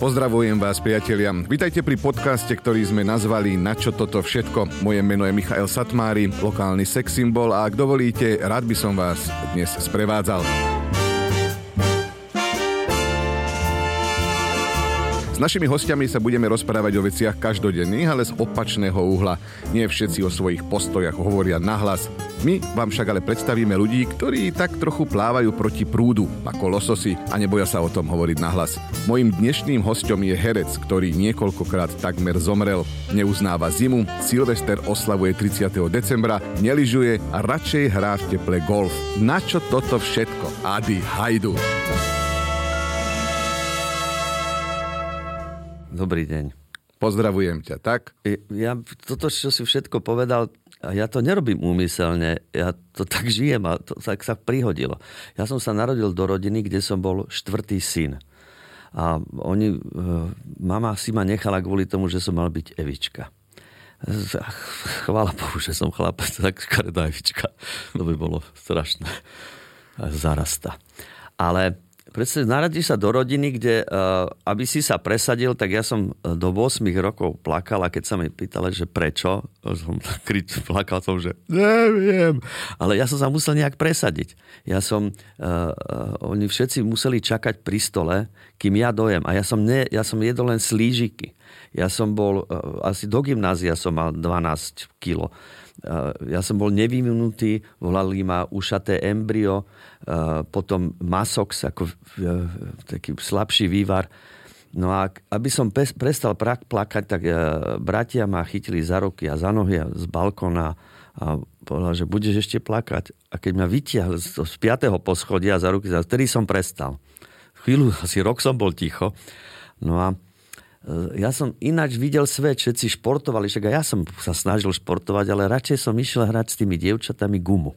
Pozdravujem vás, priatelia. Vítajte pri podcaste, ktorý sme nazvali Na čo toto všetko. Moje meno je Michael Satmári, lokálny sex symbol a ak dovolíte, rád by som vás dnes sprevádzal. Našimi hostiami sa budeme rozprávať o veciach každodenných, ale z opačného uhla. Nie všetci o svojich postojach hovoria nahlas. My vám však ale predstavíme ľudí, ktorí tak trochu plávajú proti prúdu, ako lososy a neboja sa o tom hovoriť nahlas. Mojím dnešným hostom je herec, ktorý niekoľkokrát takmer zomrel. Neuznáva zimu, Silvester oslavuje 30. decembra, neližuje a radšej hrá v teple golf. Na čo toto všetko? Ady Hajdu. Dobrý deň. Pozdravujem ťa, tak? Ja toto, čo si všetko povedal, ja to nerobím úmyselne, ja to tak žijem a to tak sa prihodilo. Ja som sa narodil do rodiny, kde som bol štvrtý syn. A oni, e, mama si ma nechala kvôli tomu, že som mal byť Evička. Chvála Bohu, že som chlapec, tak škaredá Evička. To by bolo strašné. Zarasta. Ale Predstav, narodíš sa do rodiny, kde, uh, aby si sa presadil, tak ja som eh, do 8 rokov plakal a keď sa mi pýtali, že prečo, som kryt, plakal som, že neviem. Ale ja som sa musel nejak presadiť. Ja som, oni všetci museli čakať pri stole, kým ja dojem. A ja som, ne, ja som jedol len slížiky. Ja som bol, asi do gymnázia som mal 12 kilo. Ja som bol nevyvinutý, volali ma ušaté embryo, potom masox, ako taký slabší vývar. No a aby som prestal plakať, tak bratia ma chytili za ruky a za nohy a z balkona a povedal, že budeš ešte plakať. A keď ma vytiahli z, z 5. poschodia za ruky, vtedy som prestal. Chvíľu, asi rok som bol ticho. No a ja som ináč videl svet, všetci športovali, však aj ja som sa snažil športovať, ale radšej som išiel hrať s tými dievčatami gumu.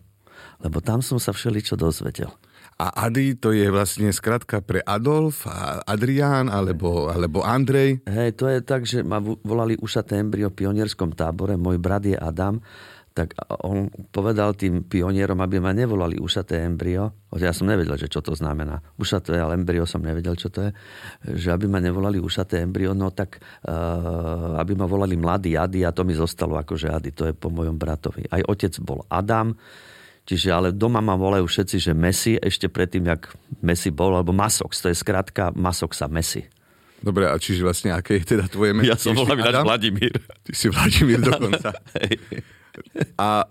Lebo tam som sa všeličo dozvedel. A Ady to je vlastne skratka pre Adolf, Adrián alebo, alebo Andrej? Hej, to je tak, že ma volali ušaté embryo v pionierskom tábore, môj brat je Adam tak on povedal tým pionierom, aby ma nevolali ušaté embryo. Ja som nevedel, že čo to znamená. Ušaté, ale embryo som nevedel, čo to je. Že aby ma nevolali ušaté embryo, no tak uh, aby ma volali mladý Ady a to mi zostalo akože Ady. To je po mojom bratovi. Aj otec bol Adam, čiže ale doma ma volajú všetci, že Messi, ešte predtým, jak Messi bol, alebo Masox. To je skrátka Masoxa Messi. Dobre, a čiže vlastne aké je teda tvoje meno? Ja som volám Vladimír. Ty si Vladimír dokonca. A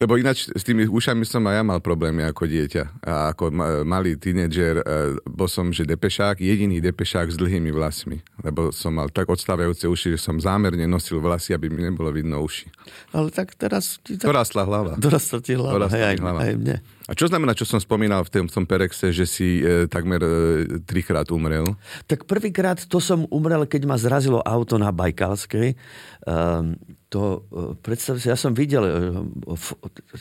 lebo ináč s tými ušami som aj ja mal problémy ako dieťa. A ako malý tínedžer e, bol som, že depešák, jediný depešák s dlhými vlasmi. Lebo som mal tak odstávajúce uši, že som zámerne nosil vlasy, aby mi nebolo vidno uši. Ale tak teraz... tak... Dorastla hlava. Dorastla ti hlava, Dorastla hej, aj, hlava. aj mne. A čo znamená, čo som spomínal v tom, v tom Perexe, že si e, takmer e, trikrát umrel? Tak prvýkrát to som umrel, keď ma zrazilo auto na Bajkalskej. Um, to, e, predstav si, ja som videl, e,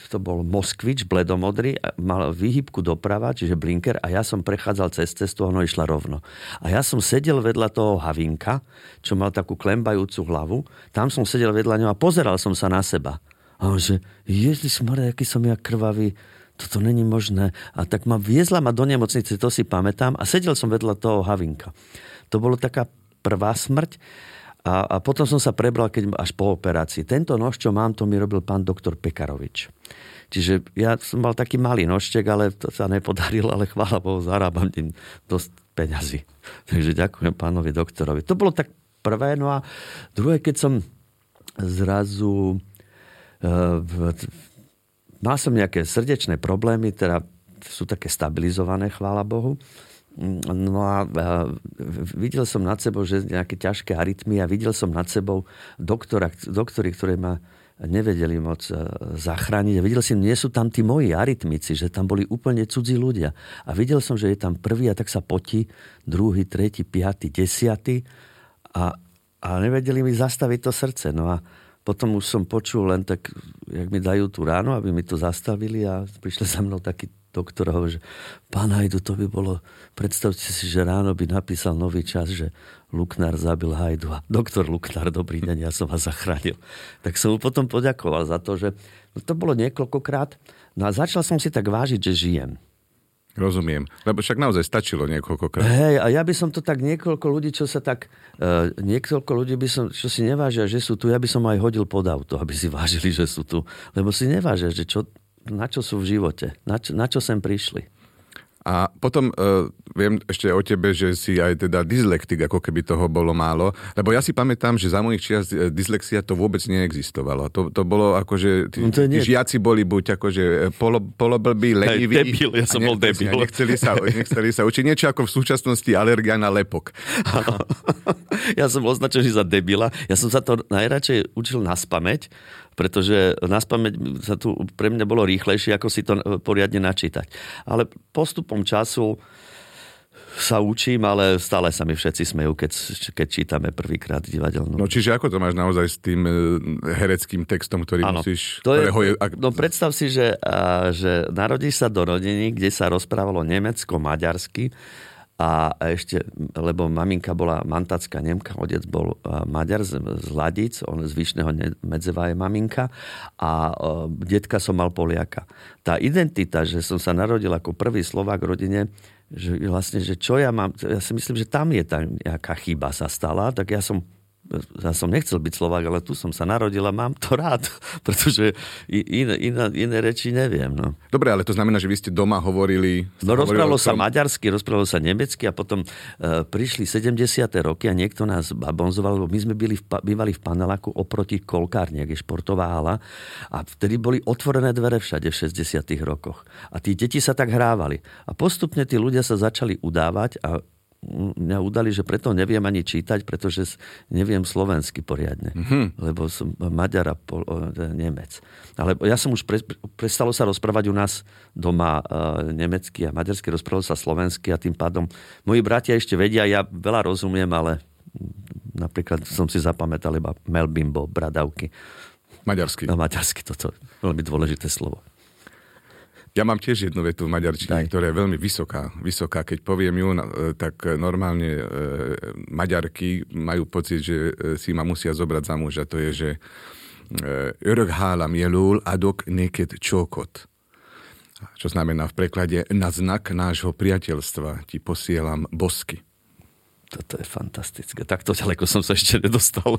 to bol Moskvič, bledomodrý, mal výhybku doprava, čiže blinker a ja som prechádzal cez cestu a ono išla rovno. A ja som sedel vedľa toho Havinka, čo mal takú klembajúcu hlavu, tam som sedel vedľa ňoho a pozeral som sa na seba. A on že, ježiš aký som ja krvavý, toto není možné. A tak ma viezla ma do nemocnice, to si pamätám, a sedel som vedľa toho Havinka. To bolo taká prvá smrť. A, a potom som sa prebral keď, až po operácii. Tento nož, čo mám, to mi robil pán doktor Pekarovič. Čiže ja som mal taký malý nožtek, ale to sa nepodarilo, ale chvála Bohu, zarábam tým dosť peňazí. Takže ďakujem pánovi doktorovi. To bolo tak prvé. No a druhé, keď som zrazu uh, Mal som nejaké srdečné problémy, teda sú také stabilizované, chvála Bohu. No a videl som nad sebou, že nejaké ťažké arytmy a videl som nad sebou doktora, doktory, ktoré ma nevedeli moc e, zachrániť. A videl som, nie sú tam tí moji arytmici, že tam boli úplne cudzí ľudia. A videl som, že je tam prvý a tak sa potí, druhý, tretí, piatý, desiatý a, a nevedeli mi zastaviť to srdce. No a potom už som počul len tak, jak mi dajú tú ráno, aby mi to zastavili a prišli za mnou taký doktor, že pán Hajdu, to by bolo, predstavte si, že ráno by napísal nový čas, že Luknár zabil Hajdu a doktor Luknár, dobrý deň, ja som vás zachránil. Tak som mu potom poďakoval za to, že no to bolo niekoľkokrát. No a začal som si tak vážiť, že žijem. Rozumiem. Lebo však naozaj stačilo niekoľkokrát. Hej, a ja by som to tak niekoľko ľudí, čo sa tak... Uh, niekoľko ľudí by som, čo si nevážia, že sú tu, ja by som aj hodil pod auto, aby si vážili, že sú tu. Lebo si nevážia, že čo, na čo sú v živote, na čo, na čo sem prišli. A potom uh, viem ešte o tebe, že si aj teda dyslektik, ako keby toho bolo málo. Lebo ja si pamätám, že za mojich čias e, dyslexia to vôbec neexistovalo. To, to bolo ako, že tí, no tí žiaci boli buď akože polo, poloblbí, leniví. Hey, debil, ja som bol debil. Nechceli sa, nechceli sa učiť. Niečo ako v súčasnosti alergia na lepok. ja som označený za debila. Ja som sa to najradšej učil na spameť pretože na spameť sa tu pre mňa bolo rýchlejšie, ako si to poriadne načítať. Ale postupom času sa učím, ale stále sa mi všetci smejú, keď, keď čítame prvýkrát divadelnú. No čiže ako to máš naozaj s tým e, hereckým textom, ktorý ano, musíš... To je, je, ak... No predstav si, že, a, že narodíš sa do rodiny, kde sa rozprávalo nemecko-maďarsky a ešte, lebo maminka bola mantacká Nemka, otec bol Maďar z, z Ladic, on z Vyšného Medzeva je maminka a detka som mal Poliaka. Tá identita, že som sa narodil ako prvý Slovák v rodine, že vlastne, že čo ja mám, ja si myslím, že tam je tá nejaká chyba sa stala, tak ja som ja som nechcel byť Slovák, ale tu som sa narodil a mám to rád, pretože iné, iné, iné reči neviem. No. Dobre, ale to znamená, že vy ste doma hovorili... No rozprávalo sa maďarsky, rozprávalo sa nemecky a potom uh, prišli 70. roky a niekto nás babonzoval, lebo my sme byli v, bývali v paneláku oproti kolkárni, je športová hala a vtedy boli otvorené dvere všade v 60. rokoch. A tí deti sa tak hrávali. A postupne tí ľudia sa začali udávať a mňa udali, že preto neviem ani čítať, pretože neviem slovensky poriadne. Mm-hmm. Lebo som Maďar a pol, Nemec. Ale ja som už pre, prestalo sa rozprávať u nás doma uh, nemecky a maďarsky, rozprával sa slovensky a tým pádom moji bratia ešte vedia, ja veľa rozumiem, ale napríklad som si zapamätal iba Melbimbo, bradavky. Maďarsky. No, maďarsky, toto veľmi dôležité slovo. Ja mám tiež jednu vetu v maďarčine, Daj. ktorá je veľmi vysoká. Vysoká, keď poviem ju, e, tak normálne e, maďarky majú pocit, že e, si ma musia zobrať za muža. To je, že örök hálam jelul adok neked čokot. Čo znamená v preklade na znak nášho priateľstva ti posielam bosky. Toto je fantastické. Takto ďaleko som sa ešte nedostal.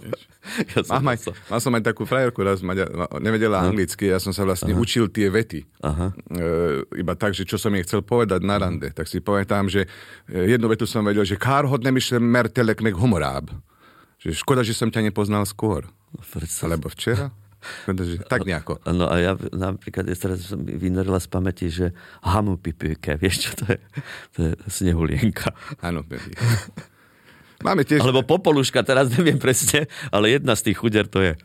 Ja som mal, sa... mal som aj takú frajerku raz, Maďa, nevedela no. anglicky, ja som sa vlastne Aha. učil tie vety. Aha. E, iba tak, že čo som jej chcel povedať na rande. Tak si pamätám, že e, jednu vetu som vedel, že kár hodne myšle mertelek meg humoráb. Že škoda, že som ťa nepoznal skôr. Predstav. Alebo včera. Pretože, tak nejako. No a ja napríklad ja teraz som vynorila z pamäti, že hamu pipíke, vieš čo to je? To je snehulienka. Áno, Máme tiež... Alebo popoluška, teraz neviem presne, ale jedna z tých chuder to je.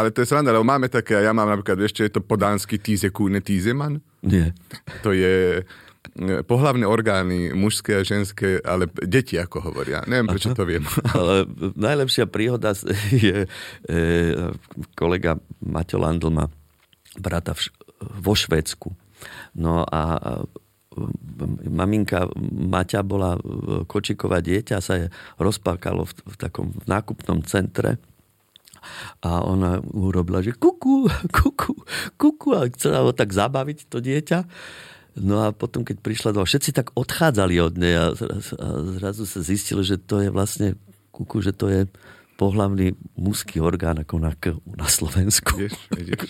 Ale to je sranda, lebo máme také, ja mám napríklad, ešte je to podánsky tíze kúne tízeman. Nie. To je e, pohlavné orgány, mužské a ženské, ale deti, ako hovoria. Neviem, prečo Aha. to viem. Ale najlepšia príhoda je, e, kolega Maťo Landl má brata v, vo Švédsku. No a maminka Maťa bola kočiková dieťa, sa je rozpákalo v, v takom nákupnom centre a ona urobila, že kuku, kuku, kuku a chcela ho tak zabaviť to dieťa. No a potom, keď prišla do všetci tak odchádzali od nej a zrazu, a zrazu sa zistilo, že to je vlastne kuku, že to je pohlavný mužský orgán ako na, na Slovensku. Vieš,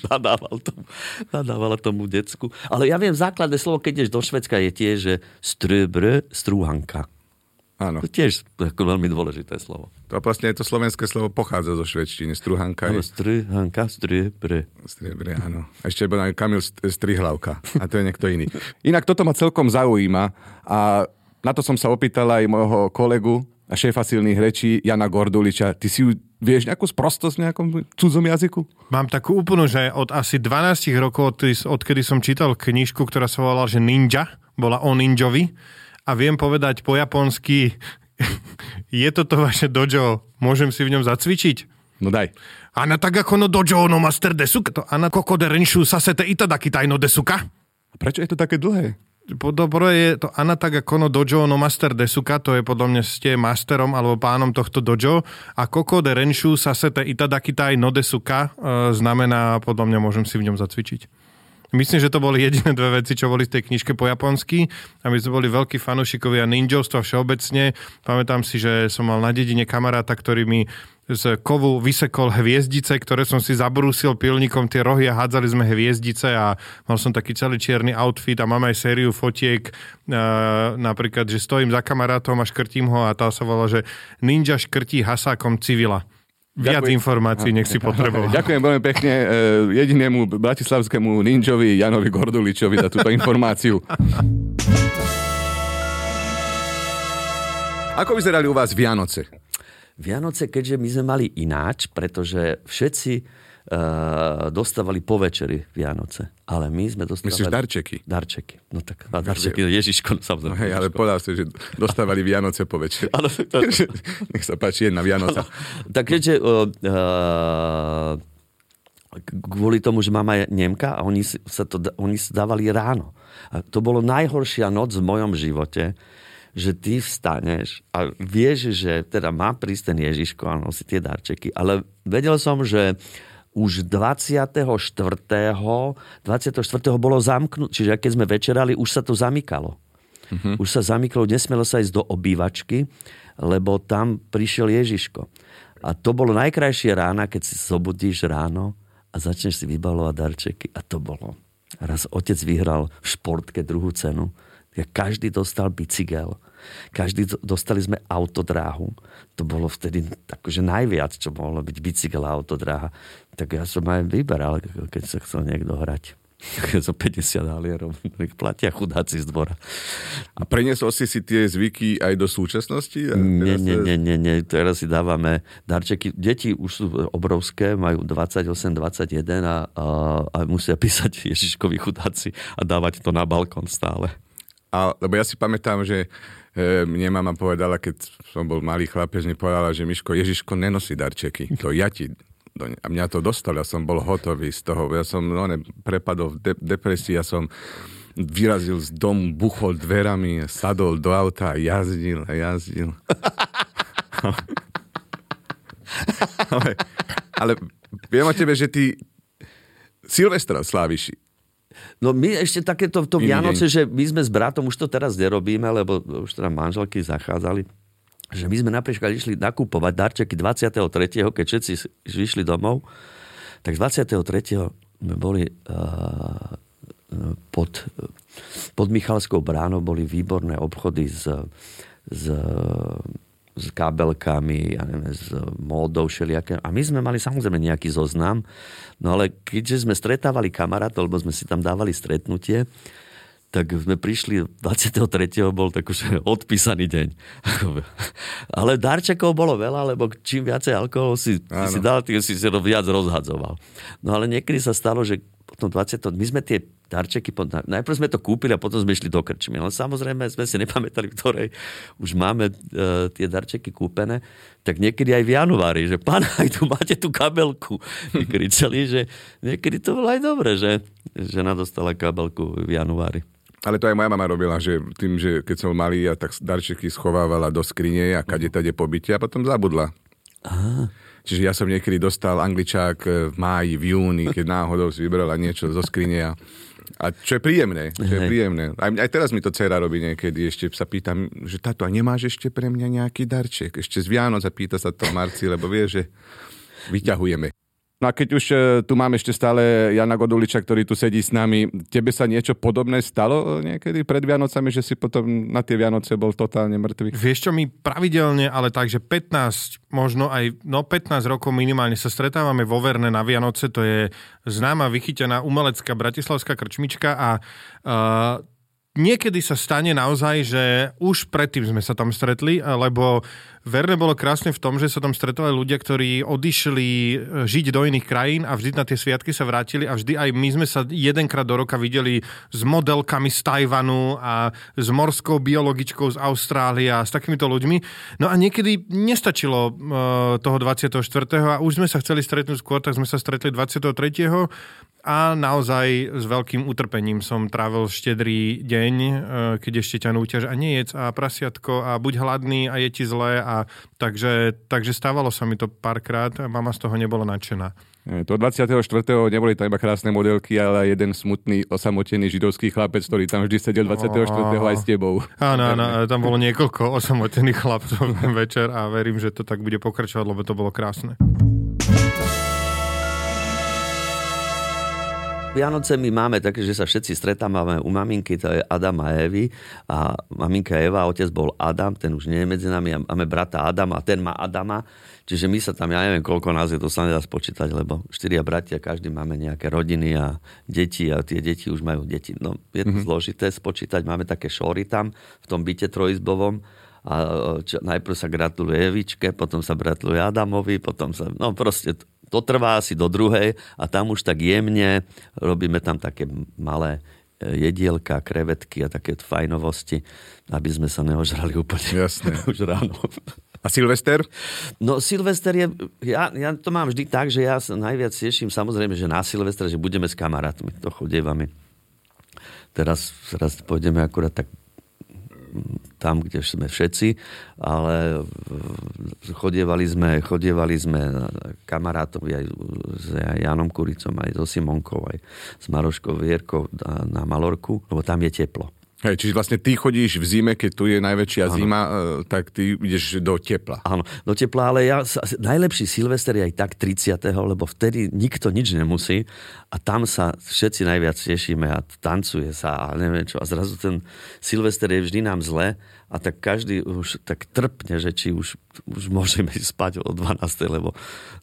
nadával, tomu, nadávala tomu decku. Ale ja viem, základné slovo, keď ideš do Švedska, je tiež, že ströbr, strúhanka. Áno. To tiež ako veľmi dôležité slovo. To vlastne to slovenské slovo pochádza zo švedštiny. Struhanka. Áno, struhanka, striebre. Striebre, áno. Ešte bol Kamil Strihlavka. A to je niekto iný. Inak toto ma celkom zaujíma a na to som sa opýtal aj môjho kolegu, a šéfa silných rečí Jana Gorduliča. Ty si ju vieš nejakú sprostosť v nejakom cudzom jazyku? Mám takú úplnú, že od asi 12 rokov, odkedy som čítal knižku, ktorá sa volala, že Ninja, bola o ninjovi a viem povedať po japonsky je toto vaše dojo, môžem si v ňom zacvičiť? No daj. Ana tak ako no dojo no master desuka. To ana koko de renshu sasete itadaki no desuka. A prečo je to také dlhé? Dobro je to Anataga Kono Dojo no Master Desuka, to je podľa mňa ste masterom alebo pánom tohto dojo a Koko de Renshu Sasete Itadakitai no Desuka e, znamená, podľa mňa môžem si v ňom zacvičiť. Myslím, že to boli jediné dve veci, čo boli v tej knižke po japonsky. A my sme boli veľkí fanúšikovia ninjovstva všeobecne. Pamätám si, že som mal na dedine kamaráta, ktorý mi z kovu vysekol hviezdice, ktoré som si zabrúsil pilníkom tie rohy a hádzali sme hviezdice a mal som taký celý čierny outfit a mám aj sériu fotiek, uh, napríklad, že stojím za kamarátom a škrtím ho a tá sa volá, že ninja škrtí hasákom civila. Viac Ďakujem. informácií, nech si potreboval. Ďakujem veľmi pekne e, jedinému bratislavskému ninjovi Janovi Gorduličovi za túto informáciu. Ako vyzerali u vás Vianoce? Vianoce, keďže my sme mali ináč, pretože všetci uh, dostávali po večeri Vianoce. Ale my sme dostávali... Myslíš darčeky? Darčeky. No tak, a darčeky, Ježiško, no samozrejme. Hej, ale povedal si, že dostávali Vianoce po večeri. Ale to... Nech sa páči, jedna Vianoca. tak keďže uh, uh, kvôli tomu, že mám aj Nemka a oni, sa to, oni sa dávali ráno. A to bolo najhoršia noc v mojom živote, že ty vstaneš a vieš, že teda má prísť ten Ježiško a nosí tie darčeky, ale vedel som, že už 24. 24. bolo zamknuté, čiže keď sme večerali, už sa to zamykalo. Uh-huh. Už sa zamykalo, nesmelo sa ísť do obývačky, lebo tam prišiel Ježiško. A to bolo najkrajšie rána, keď si zobudíš ráno a začneš si vybalovať darčeky. A to bolo. Raz otec vyhral v športke druhú cenu každý dostal bicykel. Každý dostali sme autodráhu. To bolo vtedy akože najviac, čo mohlo byť bicykel a autodráha. Tak ja som aj vyberal, keď sa chcel niekto hrať. Za 50 halierov. Platia chudáci z dvora. A preniesol si si tie zvyky aj do súčasnosti? A nie, nie, nie, nie, nie. Teraz si dávame darčeky. Deti už sú obrovské, majú 28, 21 a, a, a musia písať Ježiškovi chudáci a dávať to na balkón stále. A, lebo ja si pamätám, že e, mne mama povedala, keď som bol malý chlapec, mi povedala, že Miško, Ježiško nenosí darčeky. To ja ti do a mňa to dostal, ja som bol hotový z toho. Ja som no, ne, prepadol v de- depresii, ja som vyrazil z domu, buchol dverami, sadol do auta a jazdil a jazdil. ale, ale viem o tebe, že ty Silvestra sláviš No my ešte takéto to Vianoce, že my sme s bratom, už to teraz nerobíme, lebo už teda manželky zachádzali, že my sme napríklad išli nakupovať darčeky 23., keď všetci vyšli domov, tak 23. sme boli uh, pod, pod Michalskou bránou boli výborné obchody s, s s kabelkami, ja neviem, s módou všelijaké. A my sme mali samozrejme nejaký zoznam, no ale keďže sme stretávali kamarátov, lebo sme si tam dávali stretnutie, tak sme prišli, 23. bol takúže odpísaný deň. Ale darčekov bolo veľa, lebo čím viacej alkoholu si, si dal, tým si si viac rozhadzoval. No ale niekedy sa stalo, že potom 20. My sme tie darčeky, najprv sme to kúpili a potom sme išli do krčmy. Ale samozrejme sme si nepamätali, v ktorej už máme e, tie darčeky kúpené. Tak niekedy aj v januári, že pán, aj tu máte tú kabelku. Vykričali, že niekedy to bolo aj dobre, že žena dostala kabelku v januári. Ale to aj moja mama robila, že tým, že keď som malý, a tak darčeky schovávala do skrine a kade tade pobytie a potom zabudla. Aha. Čiže ja som niekedy dostal angličák v máji, v júni, keď náhodou si vybrala niečo zo skrine a, a čo je príjemné, čo je príjemné. Aj, aj teraz mi to dcera robí niekedy, ešte sa pýtam, že táto, a nemáš ešte pre mňa nejaký darček? Ešte z Vianoc a pýta sa to Marci, lebo vie, že vyťahujeme. No a keď už e, tu máme ešte stále Jana Goduliča, ktorý tu sedí s nami, tebe sa niečo podobné stalo e, niekedy pred Vianocami, že si potom na tie Vianoce bol totálne mŕtvy? Vieš čo, my pravidelne, ale tak, že 15, možno aj no 15 rokov minimálne sa stretávame vo Verne na Vianoce, to je známa vychytená umelecká bratislavská krčmička a uh, niekedy sa stane naozaj, že už predtým sme sa tam stretli, lebo Verne bolo krásne v tom, že sa tam stretovali ľudia, ktorí odišli e, žiť do iných krajín a vždy na tie sviatky sa vrátili a vždy aj my sme sa jedenkrát do roka videli s modelkami z Tajvanu a s morskou biologičkou z Austrálie a s takýmito ľuďmi. No a niekedy nestačilo uh, toho 24. a už sme sa chceli stretnúť skôr, tak sme sa stretli 23 a naozaj s veľkým utrpením som trávil štedrý deň, e, keď ešte ťa núťaž a nejedz a prasiatko a buď hladný a je ti zlé a takže, takže stávalo sa mi to párkrát a mama z toho nebola nadšená. E, To 24. neboli tam iba krásne modelky, ale jeden smutný, osamotený židovský chlapec, ktorý tam vždy sedel 24. aj s tebou. Áno, áno, tam bolo niekoľko osamotených chlapcov ten večer a verím, že to tak bude pokračovať, lebo to bolo krásne. Vianoce my máme také, že sa všetci stretávame u maminky, to je Adam a Evy. A maminka Eva, otec bol Adam, ten už nie je medzi nami. A máme brata Adama, ten má Adama. Čiže my sa tam, ja neviem, koľko nás je, to sa nedá spočítať, lebo štyria bratia, každý máme nejaké rodiny a deti a tie deti už majú deti. No, je to mm-hmm. zložité spočítať, máme také šory tam v tom byte trojizbovom a čo, najprv sa gratuluje Evičke, potom sa gratuluje Adamovi, potom sa, no proste to trvá asi do druhej a tam už tak jemne robíme tam také malé e, jedielka, krevetky a také fajnovosti, aby sme sa neožrali úplne Jasné. už ráno. A Silvester? No Silvester je, ja, ja to mám vždy tak, že ja sa najviac teším samozrejme, že na Silvestre, že budeme s kamarátmi, to chodievame. Teraz, teraz pôjdeme akurát tak tam, kde sme všetci, ale chodievali sme, chodievali sme kamarátom aj s Janom Kuricom, aj so Simonkou, aj s Maroškou Vierkou na Malorku, lebo tam je teplo. Hej, čiže vlastne ty chodíš v zime, keď tu je najväčšia ano. zima, e, tak ty ideš do tepla. Áno, do tepla, ale ja, najlepší Silvester je aj tak 30. lebo vtedy nikto nič nemusí a tam sa všetci najviac tešíme a tancuje sa a neviem čo. A zrazu ten Silvester je vždy nám zle a tak každý už tak trpne, že či už, už môžeme ísť spať o 12. lebo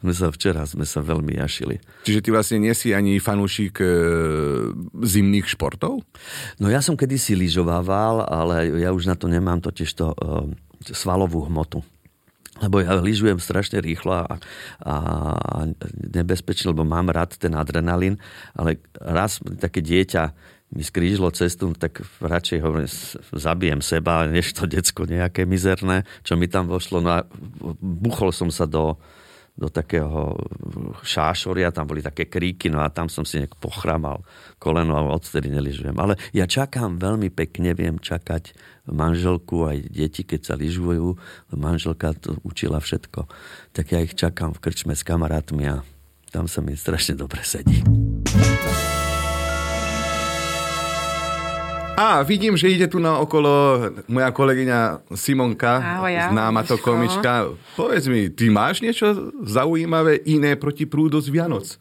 sme sa včera sme sa veľmi jašili. Čiže ty vlastne nie si ani fanúšik e, zimných športov? No ja som kedysi lyžovával, ale ja už na to nemám totiž to e, svalovú hmotu lebo ja lyžujem strašne rýchlo a, a nebezpečne, lebo mám rád ten adrenalín, ale raz také dieťa mi skrížilo cestu, tak radšej hovorím, zabijem seba, než to decko nejaké mizerné, čo mi tam vošlo. No a buchol som sa do, do takého šášoria, tam boli také kríky, no a tam som si nejak pochramal koleno a odtedy neližujem. Ale ja čakám veľmi pekne, viem čakať manželku aj deti, keď sa lyžujú. Manželka to učila všetko. Tak ja ich čakám v krčme s kamarátmi a tam sa mi strašne dobre sedí. A vidím, že ide tu na okolo moja kolegyňa Simonka, Ahoj, ahoj, známa to komička. Povedz mi, ty máš niečo zaujímavé iné proti prúdu z Vianoc?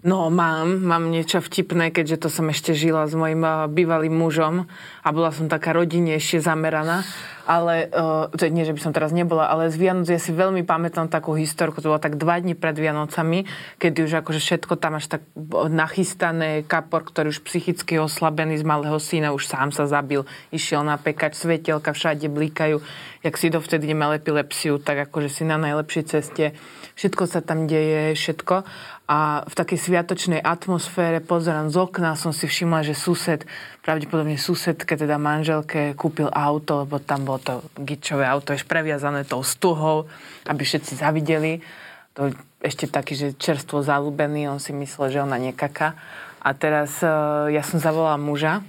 No mám, mám niečo vtipné, keďže to som ešte žila s mojim eh, bývalým mužom a bola som taká rodinnejšie zameraná. Ale, uh, nie, že by som teraz nebola, ale z Vianoc ja si veľmi pamätám takú historku, to bolo tak dva dní pred Vianocami, kedy už akože všetko tam až tak nachystané, kapor, ktorý už psychicky oslabený z malého syna, už sám sa zabil, išiel na pekač, svetelka všade blikajú, jak si dovtedy nemal epilepsiu, tak akože si na najlepšej ceste. Všetko sa tam deje, všetko. A v takej sviatočnej atmosfére pozerám z okna, som si všimla, že sused, pravdepodobne susedke, teda manželke, kúpil auto, lebo tam bolo to gičové auto, ešte previazané tou stuhou, aby všetci zavideli. To ešte taký, že čerstvo zalúbený, on si myslel, že ona nekaká. A teraz e, ja som zavolala muža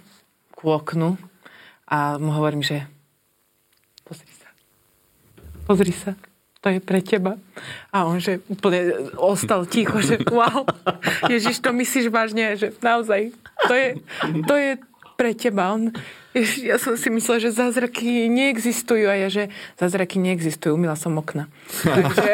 ku oknu a mu hovorím, že pozri sa. Pozri sa to je pre teba. A on, že úplne ostal ticho, že wow, Ježiš, to myslíš vážne, že naozaj, to je, to je pre teba. On, Ježiš, ja som si myslela, že zázraky neexistujú a ja, že zázraky neexistujú, umila som okna. takže,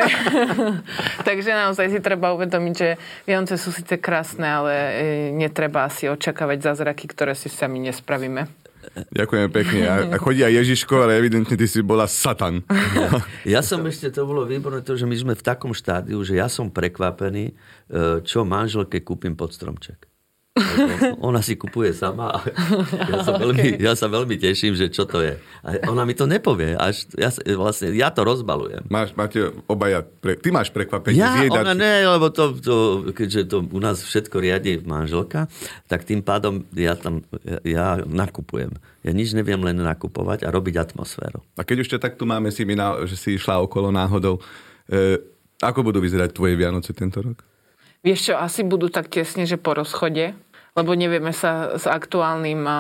takže naozaj si treba uvedomiť, že Vianoce sú síce krásne, ale e, netreba asi očakávať zázraky, ktoré si sami nespravíme. Ďakujem pekne. A, a chodí aj Ježiško, ale evidentne ty si bola Satan. Ja som ešte, to bolo výborné to, že my sme v takom štádiu, že ja som prekvapený, e, čo manželke kúpim pod stromček. Ona si kupuje sama ja sa, veľmi, ja sa veľmi teším, že čo to je. A ona mi to nepovie. Až, ja, vlastne, ja to rozbalujem. Máš, máte obaja, pre, ty máš prekvapenie. Ja, zjedať. ona ne, lebo to, to, keďže to u nás všetko riadi manželka, tak tým pádom ja tam, ja, ja nakupujem. Ja nič neviem, len nakupovať a robiť atmosféru. A keď už tak tu máme, si mi na, že si išla okolo náhodou, e, ako budú vyzerať tvoje Vianoce tento rok? Vieš čo, asi budú tak tesne, že po rozchode, lebo nevieme sa s aktuálnym a,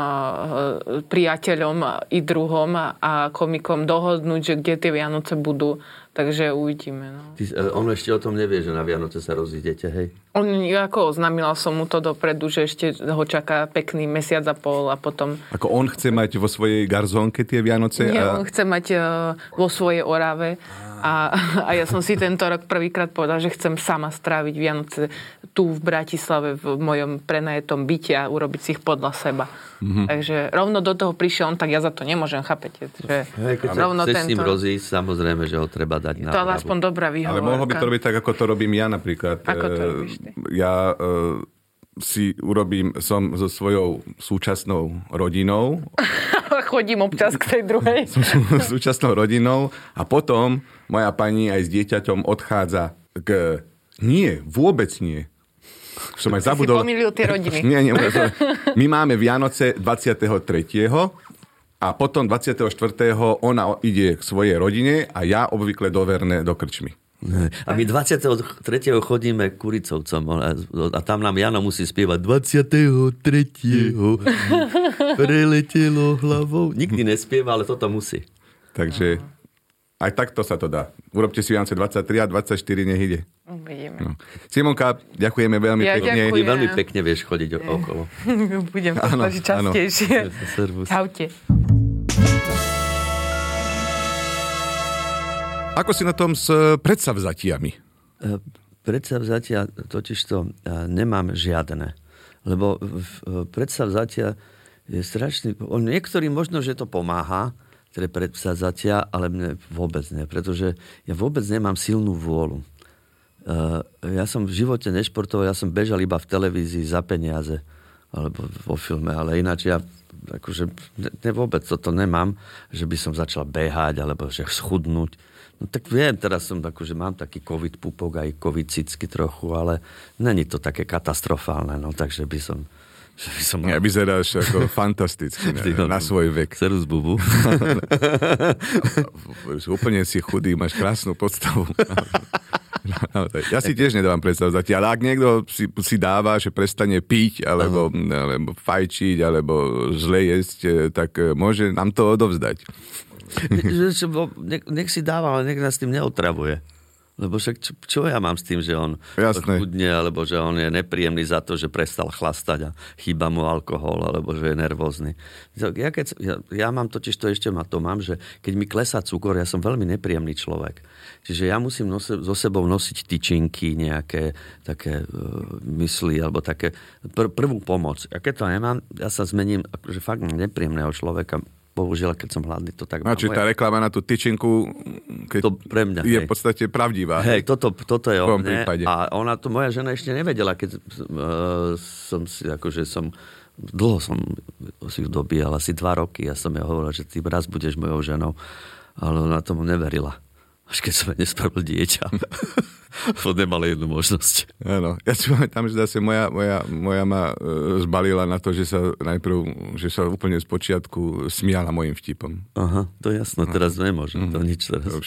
priateľom i druhom a, a komikom dohodnúť, že kde tie Vianoce budú. Takže uvidíme. No. Ty, e, on ešte o tom nevie, že na Vianoce sa rozídete, hej? On, ako oznámila som mu to dopredu, že ešte ho čaká pekný mesiac a pol a potom... Ako on chce mať vo svojej garzónke tie Vianoce? Nie, a... on chce mať uh, vo svojej Orave a, a ja som si tento rok prvýkrát povedal, že chcem sama stráviť Vianoce tu v Bratislave v mojom prenajetom byte a urobiť si ich podľa seba. Mm-hmm. Takže rovno do toho prišiel on, tak ja za to nemôžem, chápete? Že Hej, keď rovno chceš tento... s ním rozísť, samozrejme, že ho treba dať na To ale aspoň dobrá výhovorka. Ale mohlo by to robiť tak, ako to robím ja napríklad. Ako to robíš ty? Ja uh, si urobím, som so svojou súčasnou rodinou. Chodím občas k tej druhej. som súčasnou rodinou a potom moja pani aj s dieťaťom odchádza k... Nie, vôbec nie som aj zabudol. Si tie rodiny. Nie, nie, my máme Vianoce 23. a potom 24. ona ide k svojej rodine a ja obvykle do Verné do krčmy. A my 23. chodíme Kuricovcom a tam nám Jano musí spievať 23. preletelo hlavou. Nikdy nespieva, ale toto musí. Takže aj takto sa to dá. Urobte si Vianoce 23 a 24, nech ide. Uvidíme. No. Simonka, ďakujeme veľmi Ja pekne. ďakujem. Ty veľmi pekne vieš chodiť okolo. Budem to Áno, snažiť áno. častejšie. Čaute. Ako si na tom s e, predsavzatiami? E, Predsavzatia totižto e, nemám žiadne. Lebo predsavzatia je strašný... Niektorým možno, že to pomáha, tie predsavzatia, ale mne vôbec nie. Pretože ja vôbec nemám silnú vôľu. Ja som v živote nešportoval, ja som bežal iba v televízii za peniaze alebo vo filme, ale ináč ja akože ne, vôbec toto nemám, že by som začal behať alebo že schudnúť. No tak viem, teraz som akože mám taký covid pupok aj covid cicky trochu, ale není to také katastrofálne, no takže by som že by som Ja, vyzeráš ako fantasticky na, na svoj vek. Serus bubu. Úplne si chudý, máš krásnu podstavu. Naozaj. Ja si tiež nedávam predstavzať, ale ak niekto si, si dáva, že prestane piť, alebo, alebo fajčiť, alebo zle jesť, eh, tak eh, môže nám to odovzdať. nech si dáva, ale nech nás tým neotravuje. Lebo však čo, čo ja mám s tým, že on Jasné. chudne, alebo že on je nepríjemný za to, že prestal chlastať a chýba mu alkohol, alebo že je nervózny. Ja, keď, ja, ja mám totiž to ešte ma to mám, že keď mi klesá cukor, ja som veľmi nepríjemný človek. Čiže ja musím nose, so sebou nosiť tyčinky, nejaké také uh, mysli, alebo také pr- prvú pomoc. A keď to nemám, ja sa zmením, akože fakt nepríjemného človeka. Bohužiaľ, keď som hladný, to tak No, tá reklama na tú tyčinku keď To pre mňa, je hej. v podstate pravdivá. Hej, toto, toto je o mne. prípade. A ona to, moja žena ešte nevedela, keď uh, som si, akože som, dlho som si ju dobíjal, asi dva roky. Ja som jej hovoril, že ty raz budeš mojou ženou. Ale ona tomu neverila. Až keď som jej nespravil dieťa. to nemala jednu možnosť. Áno. Ja si pamätám, že zase moja, moja, moja ma e, zbalila na to, že sa najprv, že sa úplne z počiatku smiala mojim vtipom. Aha, to jasno, teraz nemôžem. To nič teraz.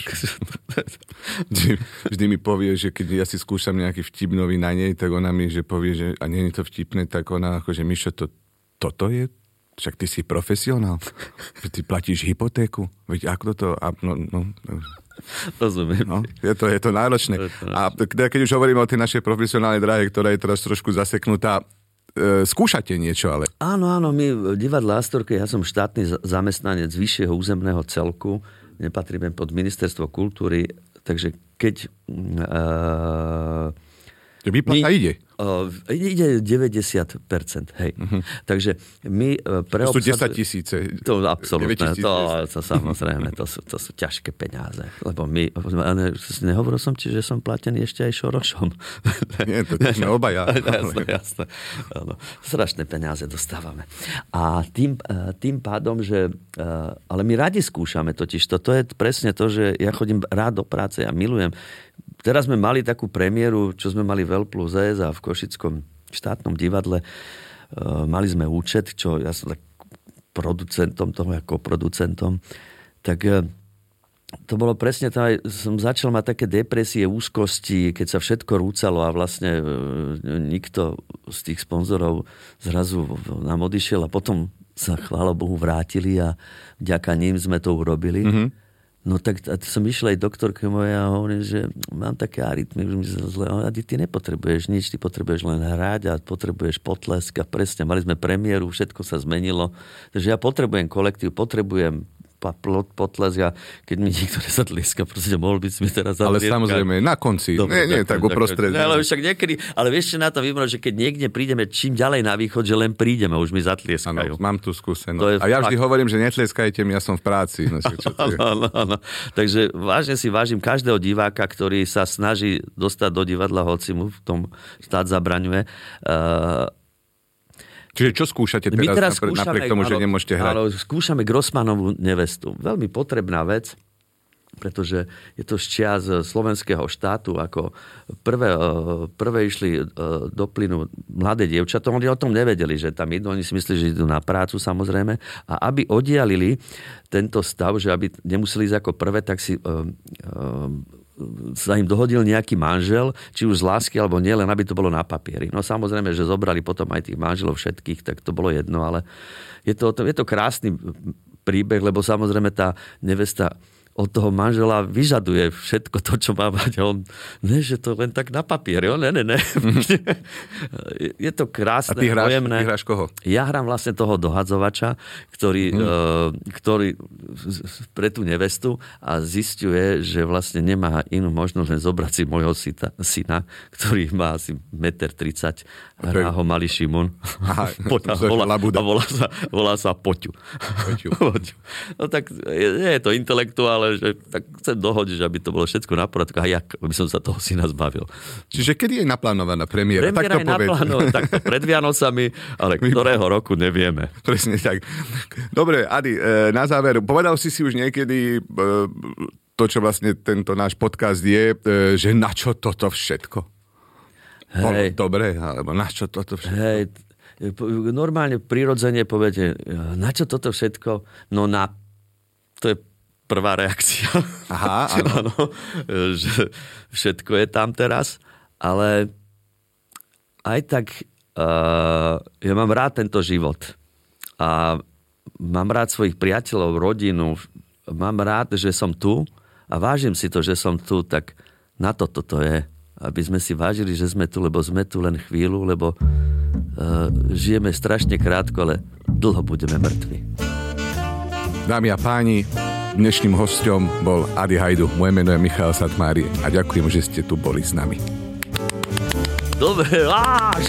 Vždy, vždy mi povie, že keď ja si skúšam nejaký vtip nový na nej, tak ona mi že povie, že a nie je to vtipné, tak ona ako, že Mišo, to, toto je? Však ty si profesionál. Ty platíš hypotéku. Veď ako to... A, no, no, Rozumiem. no, je, to, je to náročné. Je to A keď už hovoríme o tej našej profesionálnej dráhe, ktorá je teraz trošku zaseknutá, e, skúšate niečo ale. Áno, áno, my v divadle Astorke, ja som štátny za- zamestnanec vyššieho územného celku, nepatríme pod ministerstvo kultúry, takže keď... Že výplata My- ide. Uh, ide 90%, hej. Uh-huh. Takže my uh, Mhm. To sú 10 preobsadzujeme- tisíce. To absolútne, 9 tisíc. to, to samozrejme, to sú, to sú ťažké peniaze. Lebo my, ne, nehovoril som ti, že som platený ešte aj Šorošom. Nie, to sme obaja. jasné, jasné. Áno, strašné peniaze dostávame. A tým, eh, tým pádom, že... Ale my radi skúšame totiž to. To je presne to, že ja chodím rád do práce, ja milujem. Teraz sme mali takú premiéru, čo sme mali Veľ plus S a v Košickom štátnom divadle. Eh, Mali sme účet, čo ja som tak producentom toho, ako producentom. Tak eh, to bolo presne to, aj som začal mať také depresie, úzkosti, keď sa všetko rúcalo a vlastne e, nikto z tých sponzorov zrazu nám odišiel a potom sa, chvála Bohu, vrátili a vďaka ním sme to urobili. Mm-hmm. No tak a som išiel aj doktorke moja a hovorím, že mám také arytmy, že mi sa zle. A ty nepotrebuješ nič, ty potrebuješ len hrať a potrebuješ potlesk a presne, mali sme premiéru, všetko sa zmenilo. Takže ja potrebujem kolektív, potrebujem potles a keď mi niekto nezatliska, proste mohol by si mi teraz Ale samozrejme, na konci, Dobre, nie, nie, tak uprostred. ale však niekedy, ale vieš, čo na to vybrať, že keď niekde prídeme čím ďalej na východ, že len prídeme, už mi zatlieskajú. Ano, mám tu skúsenosť. A ja vždy fakt... hovorím, že netlieskajte mi, ja som v práci. No, čo ano, ano. Takže vážne si vážim každého diváka, ktorý sa snaží dostať do divadla, hoci mu v tom štát zabraňuje. Uh, Čiže čo skúšate teraz, My teraz skúšame, napriek tomu, že nemôžete hrať? Ale skúšame Grossmanovú nevestu. Veľmi potrebná vec, pretože je to z čias slovenského štátu, ako prvé, e, prvé išli e, do plynu mladé dievčatá, oni o tom nevedeli, že tam idú, oni si mysleli, že idú na prácu samozrejme, a aby odialili tento stav, že aby nemuseli ísť ako prvé, tak si sa im dohodil nejaký manžel, či už z lásky alebo nie, len aby to bolo na papieri. No samozrejme, že zobrali potom aj tých manželov všetkých, tak to bolo jedno, ale je to, je to krásny príbeh, lebo samozrejme tá nevesta od toho manžela vyžaduje všetko to, čo má mať. On, ne, že to len tak na papieri. On, ne, ne, ne. je to krásne, A ty hráš, pojemné. ty hráš koho? Ja hrám vlastne toho dohadzovača, ktorý, hmm. uh, ktorý pre tú nevestu a zistuje, že vlastne nemá inú možnosť len zobrať si môjho syta, syna, ktorý má asi 1,30 m, hrá ho malý Šimon. Aha, volá, a volá sa, volá sa Poťu. Poťu. no tak je, je to intelektuál, že tak chcem dohodiť, že aby to bolo všetko na poriadku a jak by som sa toho syna zbavil. Čiže kedy je naplánovaná premiéra? Premiéra tak to je naplánovaná tak pred Vianocami, ale ktorého roku nevieme. Presne tak. Dobre, Adi, e, na záver, povedal si si už niekedy e, to, čo vlastne tento náš podcast je, e, že na čo toto všetko? Hej. Dobre, alebo na čo toto všetko? Hej, normálne prirodzene poviete, na čo toto všetko? No na, to je prvá reakcia. Aha, áno. že všetko je tam teraz, ale aj tak uh, ja mám rád tento život. A mám rád svojich priateľov, rodinu, mám rád, že som tu a vážim si to, že som tu, tak na to toto je. Aby sme si vážili, že sme tu, lebo sme tu len chvíľu, lebo uh, žijeme strašne krátko, ale dlho budeme mŕtvi. Dámy a páni, Dnešným hostom bol Adi Hajdu. Moje meno je Michal Satmári a ďakujem, že ste tu boli s nami. Dobre, áš!